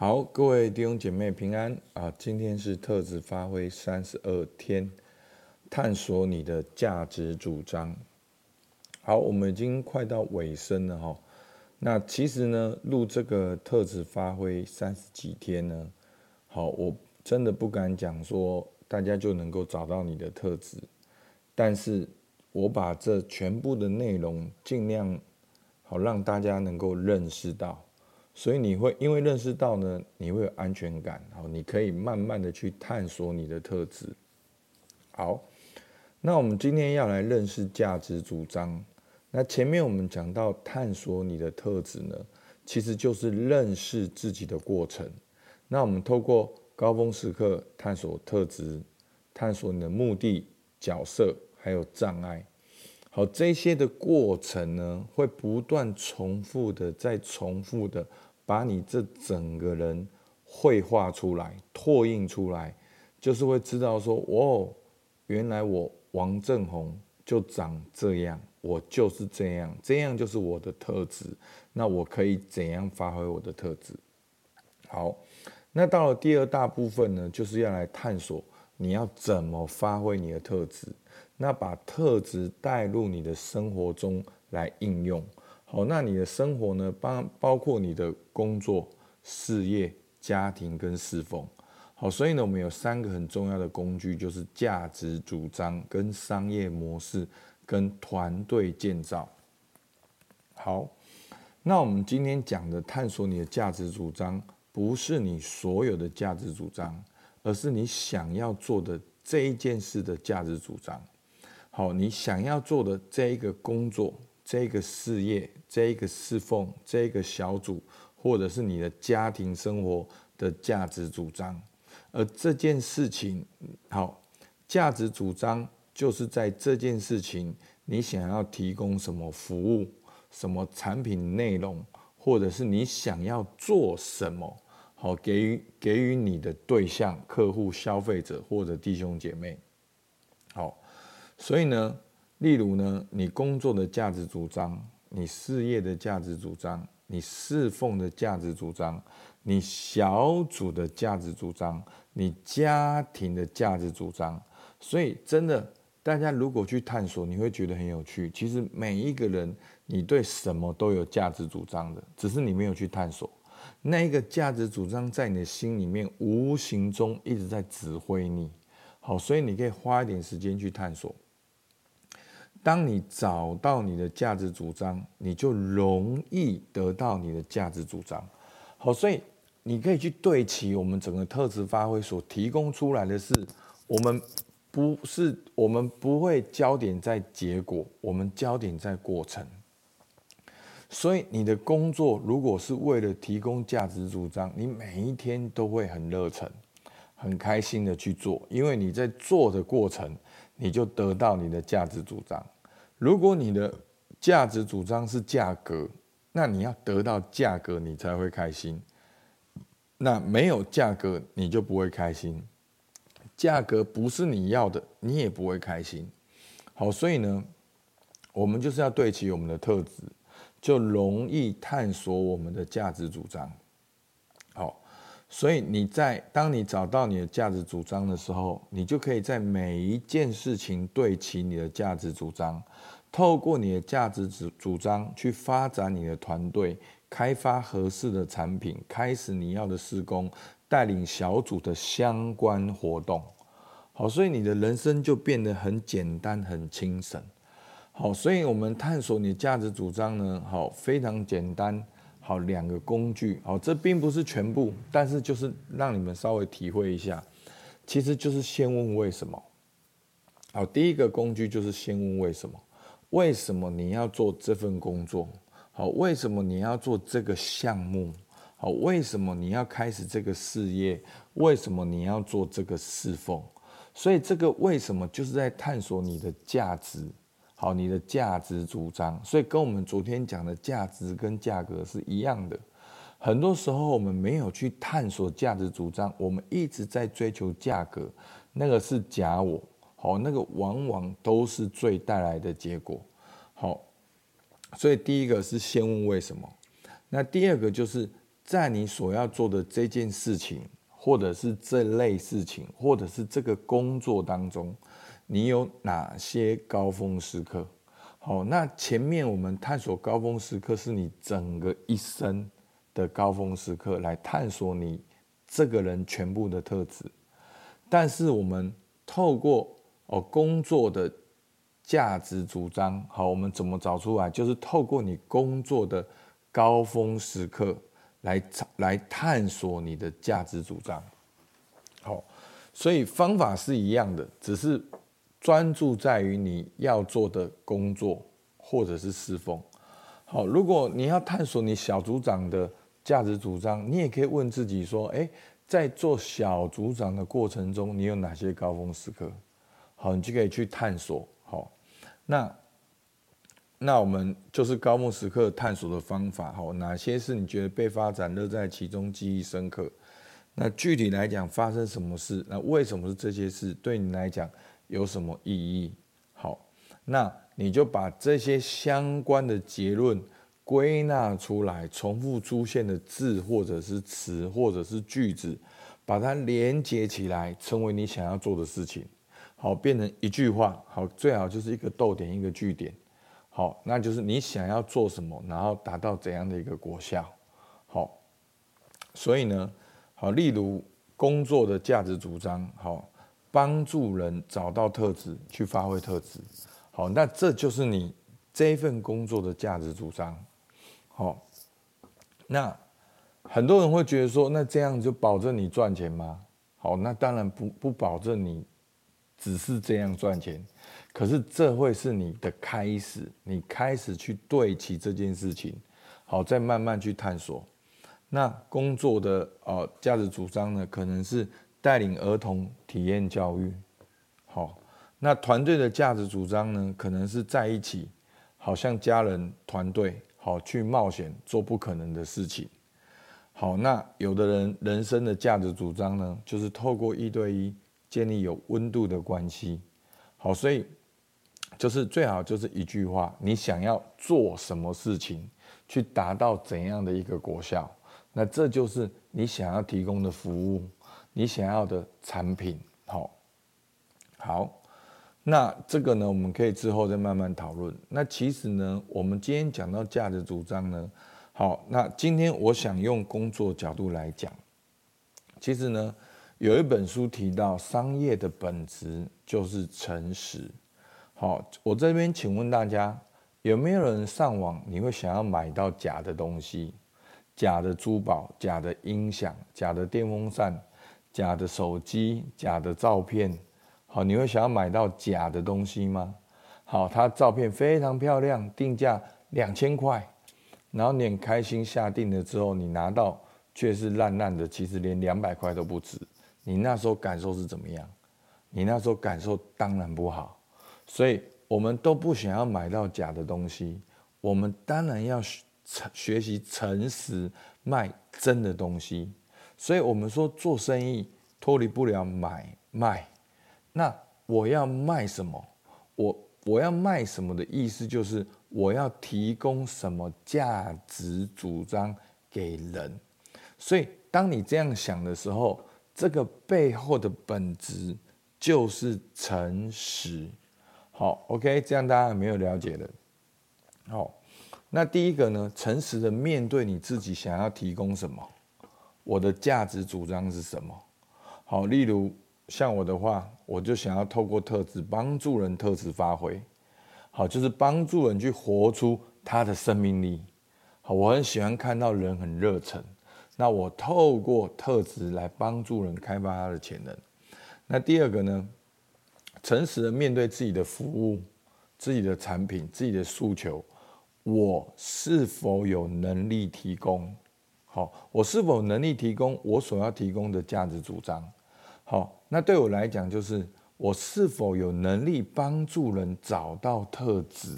好，各位弟兄姐妹平安啊！今天是特质发挥三十二天，探索你的价值主张。好，我们已经快到尾声了哈。那其实呢，录这个特质发挥三十几天呢，好，我真的不敢讲说大家就能够找到你的特质，但是我把这全部的内容尽量好让大家能够认识到。所以你会因为认识到呢，你会有安全感，好，你可以慢慢的去探索你的特质。好，那我们今天要来认识价值主张。那前面我们讲到探索你的特质呢，其实就是认识自己的过程。那我们透过高峰时刻探索特质，探索你的目的、角色还有障碍。好，这些的过程呢，会不断重复的，再重复的。把你这整个人绘画出来、拓印出来，就是会知道说，哦，原来我王正宏就长这样，我就是这样，这样就是我的特质。那我可以怎样发挥我的特质？好，那到了第二大部分呢，就是要来探索你要怎么发挥你的特质，那把特质带入你的生活中来应用。好，那你的生活呢？包包括你的工作、事业、家庭跟侍奉。好，所以呢，我们有三个很重要的工具，就是价值主张、跟商业模式、跟团队建造。好，那我们今天讲的探索你的价值主张，不是你所有的价值主张，而是你想要做的这一件事的价值主张。好，你想要做的这一个工作。这个事业，这个侍奉，这个小组，或者是你的家庭生活的价值主张，而这件事情，好，价值主张就是在这件事情，你想要提供什么服务，什么产品内容，或者是你想要做什么，好，给予给予你的对象、客户、消费者或者弟兄姐妹，好，所以呢。例如呢，你工作的价值主张，你事业的价值主张，你侍奉的价值主张，你小组的价值主张，你家庭的价值主张。所以，真的，大家如果去探索，你会觉得很有趣。其实每一个人，你对什么都有价值主张的，只是你没有去探索。那一个价值主张在你的心里面，无形中一直在指挥你。好，所以你可以花一点时间去探索。当你找到你的价值主张，你就容易得到你的价值主张。好，所以你可以去对齐我们整个特质发挥所提供出来的是，我们不是，我们不会焦点在结果，我们焦点在过程。所以你的工作如果是为了提供价值主张，你每一天都会很热忱、很开心的去做，因为你在做的过程。你就得到你的价值主张。如果你的价值主张是价格，那你要得到价格，你才会开心。那没有价格，你就不会开心。价格不是你要的，你也不会开心。好，所以呢，我们就是要对齐我们的特质，就容易探索我们的价值主张。好。所以你在当你找到你的价值主张的时候，你就可以在每一件事情对齐你的价值主张，透过你的价值主主张去发展你的团队，开发合适的产品，开始你要的施工，带领小组的相关活动。好，所以你的人生就变得很简单、很轻省。好，所以我们探索你的价值主张呢，好，非常简单。好，两个工具，好，这并不是全部，但是就是让你们稍微体会一下，其实就是先问为什么。好，第一个工具就是先问为什么，为什么你要做这份工作？好，为什么你要做这个项目？好，为什么你要开始这个事业？为什么你要做这个侍奉？所以这个为什么就是在探索你的价值。好，你的价值主张，所以跟我们昨天讲的价值跟价格是一样的。很多时候我们没有去探索价值主张，我们一直在追求价格，那个是假我。好，那个往往都是罪带来的结果。好，所以第一个是先问为什么，那第二个就是在你所要做的这件事情，或者是这类事情，或者是这个工作当中，你有哪些高峰时刻？好，那前面我们探索高峰时刻，是你整个一生的高峰时刻，来探索你这个人全部的特质。但是我们透过哦工作的价值主张，好，我们怎么找出来？就是透过你工作的高峰时刻来来探索你的价值主张。好，所以方法是一样的，只是专注在于你要做的工作或者是侍奉。好，如果你要探索你小组长的价值主张，你也可以问自己说：诶，在做小组长的过程中，你有哪些高峰时刻？好，你就可以去探索。好，那那我们就是高峰时刻探索的方法。好，哪些是你觉得被发展乐在其中、记忆深刻？那具体来讲，发生什么事？那为什么是这些事？对你来讲有什么意义？好，那你就把这些相关的结论。归纳出来，重复出现的字或者是词或者是句子，把它连接起来，成为你想要做的事情。好，变成一句话。好，最好就是一个逗点，一个句点。好，那就是你想要做什么，然后达到怎样的一个果效。好，所以呢，好，例如工作的价值主张，好，帮助人找到特质，去发挥特质。好，那这就是你这份工作的价值主张。好，那很多人会觉得说，那这样就保证你赚钱吗？好，那当然不不保证你只是这样赚钱，可是这会是你的开始，你开始去对齐这件事情，好，再慢慢去探索。那工作的呃价值主张呢，可能是带领儿童体验教育。好，那团队的价值主张呢，可能是在一起，好像家人团队。好，去冒险做不可能的事情。好，那有的人人生的价值主张呢，就是透过一对一建立有温度的关系。好，所以就是最好就是一句话：你想要做什么事情，去达到怎样的一个果效？那这就是你想要提供的服务，你想要的产品。好，好。那这个呢，我们可以之后再慢慢讨论。那其实呢，我们今天讲到价值主张呢，好，那今天我想用工作角度来讲。其实呢，有一本书提到，商业的本质就是诚实。好，我这边请问大家，有没有人上网，你会想要买到假的东西？假的珠宝、假的音响、假的电风扇、假的手机、假的照片？好，你会想要买到假的东西吗？好，它照片非常漂亮，定价两千块，然后你很开心下定了之后，你拿到却是烂烂的，其实连两百块都不值。你那时候感受是怎么样？你那时候感受当然不好。所以我们都不想要买到假的东西，我们当然要学学习诚实卖真的东西。所以我们说做生意脱离不了买卖。那我要卖什么？我我要卖什么的意思就是我要提供什么价值主张给人。所以当你这样想的时候，这个背后的本质就是诚实。好，OK，这样大家有没有了解的？好，那第一个呢，诚实的面对你自己想要提供什么，我的价值主张是什么？好，例如。像我的话，我就想要透过特质帮助人，特质发挥，好，就是帮助人去活出他的生命力。好，我很喜欢看到人很热忱，那我透过特质来帮助人开发他的潜能。那第二个呢，诚实的面对自己的服务、自己的产品、自己的诉求，我是否有能力提供？好，我是否能力提供我所要提供的价值主张？好，那对我来讲，就是我是否有能力帮助人找到特质，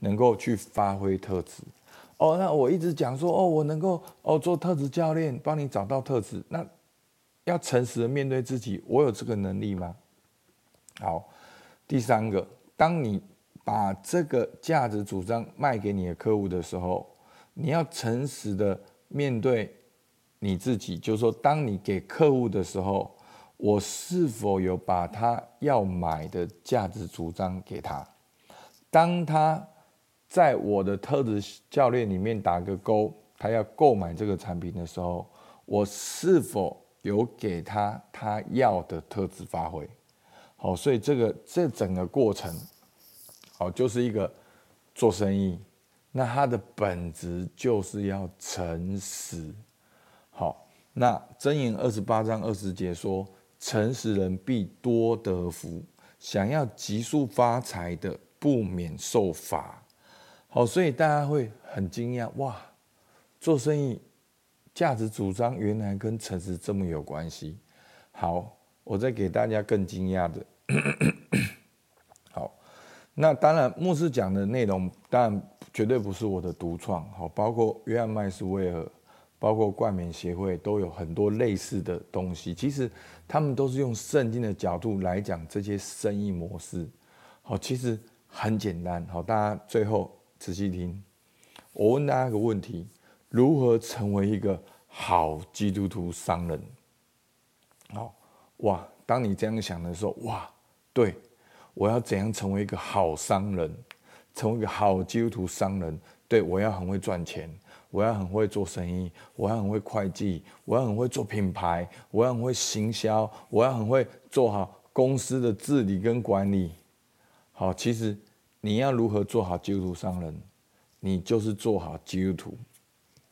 能够去发挥特质。哦，那我一直讲说，哦，我能够哦做特质教练，帮你找到特质。那要诚实的面对自己，我有这个能力吗？好，第三个，当你把这个价值主张卖给你的客户的时候，你要诚实的面对你自己，就是说，当你给客户的时候，我是否有把他要买的价值主张给他？当他在我的特质教练里面打个勾，他要购买这个产品的时候，我是否有给他他要的特质发挥？好，所以这个这整个过程，好，就是一个做生意，那它的本质就是要诚实。好，那箴言二十八章二十节说，诚实人必多得福，想要急速发财的，不免受罚。好，所以大家会很惊讶，哇，做生意价值主张原来跟诚实这么有关系。好，我再给大家更惊讶的。好，那当然牧师讲的内容，当然绝对不是我的独创。好，包括约翰麦斯威尔，包括冠冕协会都有很多类似的东西。其实他们都是用圣经的角度来讲这些生意模式。好，其实很简单。好，大家最后。仔细听，我问大家一个问题：如何成为一个好基督徒商人？好哇，当你这样想的时候，哇，对，我要怎样成为一个好商人？成为一个好基督徒商人？对，我要很会赚钱，我要很会做生意，我要很会会计，我要很会做品牌，我要很会行销，我要很会做好公司的治理跟管理。好，其实。你要如何做好基督徒商人？你就是做好基督徒。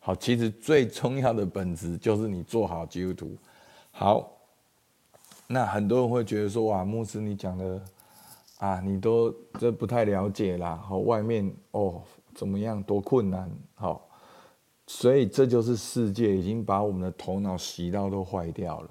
好，其实最重要的本质就是你做好基督徒。好，那很多人会觉得说：“哇，牧师你讲的啊，你都这不太了解啦。”好，外面哦怎么样多困难？好，所以这就是世界已经把我们的头脑洗到都坏掉了。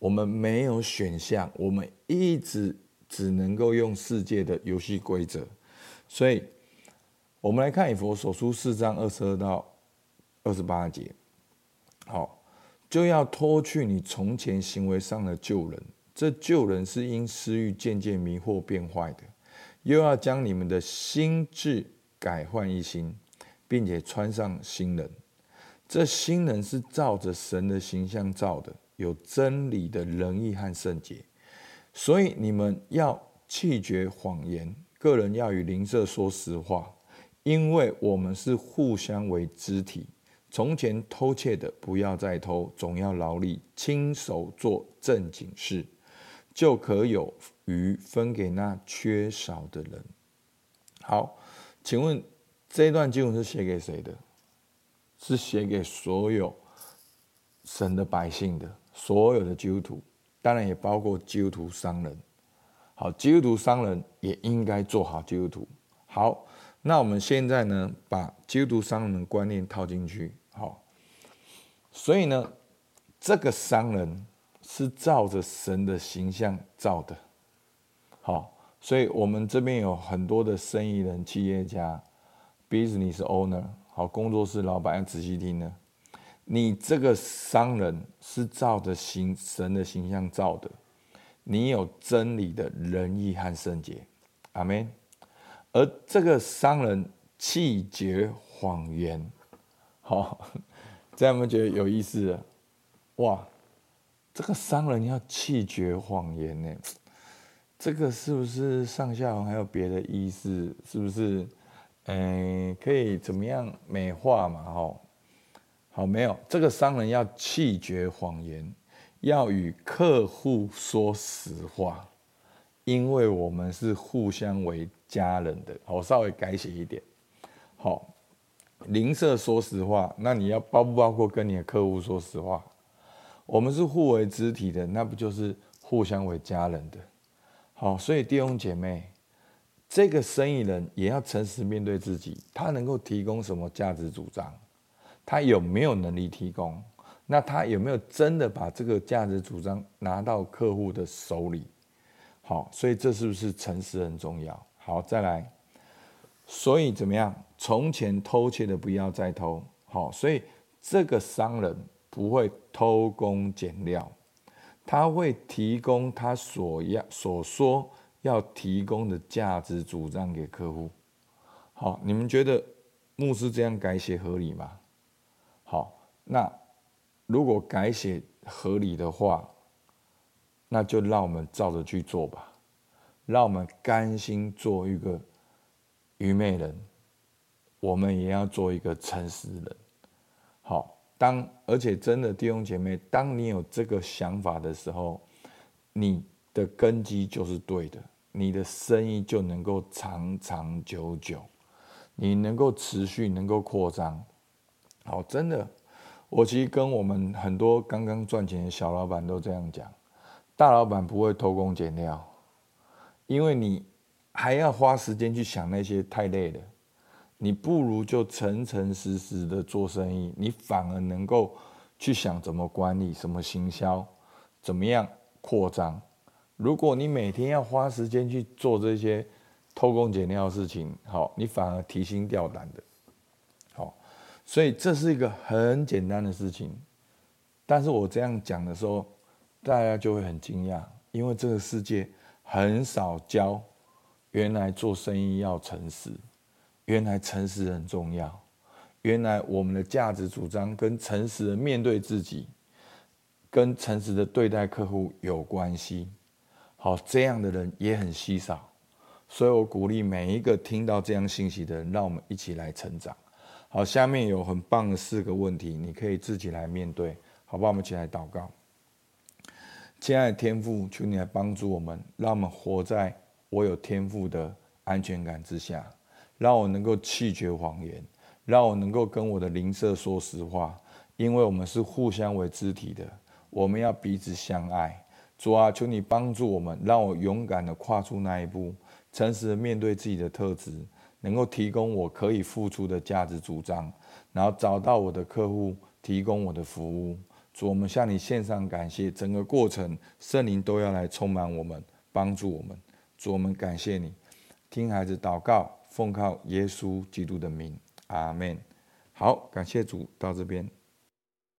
我们没有选项，我们一直只能够用世界的游戏规则。所以，我们来看以佛所书四章二十二到二十八节。好，就要脱去你从前行为上的旧人，这旧人是因私欲渐渐迷惑变坏的；又要将你们的心智改换一新，并且穿上新人。这新人是照着神的形象造的，有真理的仁义和圣洁。所以你们要弃绝谎言。个人要与邻舍说实话，因为我们是互相为肢体。从前偷窃的不要再偷，总要劳力，亲手做正经事，就可有余分给那缺少的人。好，请问这段经文是写给谁的？是写给所有神的百姓的，所有的基督徒，当然也包括基督徒商人。好，基督徒商人也应该做好基督徒。好，那我们现在呢，把基督徒商人的观念套进去。好，所以呢，这个商人是照着神的形象造的。好，所以我们这边有很多的生意人、企业家、business owner，好，工作室老板要仔细听呢。你这个商人是照着形神的形象造的。你有真理的仁义和圣洁，阿门。而这个商人气绝谎言，好，这样有没有觉得有意思？哇，这个商人要弃绝谎言呢？这个是不是上下文还有别的意思？是不是？嗯，可以怎么样美化嘛？哈，好，没有，这个商人要弃绝谎言。要与客户说实话，因为我们是互相为家人的。我稍微改写一点，好，零舍说实话，那你要包不包括跟你的客户说实话？我们是互为肢体的，那不就是互相为家人的？好，所以弟兄姐妹，这个生意人也要诚实面对自己，他能够提供什么价值主张？他有没有能力提供？那他有没有真的把这个价值主张拿到客户的手里？好，所以这是不是诚实很重要？好，再来，所以怎么样？从前偷窃的不要再偷。好，所以这个商人不会偷工减料，他会提供他所要所说要提供的价值主张给客户。好，你们觉得牧师这样改写合理吗？好，那。如果改写合理的话，那就让我们照着去做吧，让我们甘心做一个愚昧人，我们也要做一个诚实人。好，当而且真的弟兄姐妹，当你有这个想法的时候，你的根基就是对的，你的生意就能够长长久久，你能够持续，能够扩张。好，真的，我其实跟我们很多刚刚赚钱的小老板都这样讲。大老板不会偷工减料，因为你还要花时间去想那些太累了。你不如就诚诚实实的做生意，你反而能够去想怎么管理、什么行销、怎么样扩张。如果你每天要花时间去做这些偷工减料的事情，好，你反而提心吊胆的。好，所以这是一个很简单的事情，但是我这样讲的时候。大家就会很惊讶，因为这个世界很少教，原来做生意要诚实，原来诚实很重要，原来我们的价值主张跟诚实的面对自己，跟诚实的对待客户有关系。好，这样的人也很稀少，所以我鼓励每一个听到这样信息的人，让我们一起来成长。好，下面有很棒的四个问题，你可以自己来面对，好不好？我们一起来祷告。亲爱的天父，求你来帮助我们，让我们活在我有天赋的安全感之下，让我能够弃绝谎言，让我能够跟我的邻舍说实话，因为我们是互相为肢体的，我们要彼此相爱。主啊，求你帮助我们，让我勇敢地跨出那一步，诚实的面对自己的特质，能够提供我可以付出的价值主张，然后找到我的客户，提供我的服务。主，我们向你献上感谢，整个过程圣灵都要来充满我们，帮助我们。主，我们感谢你，听孩子祷告，奉靠耶稣基督的名，阿门。好，感谢主，到这边。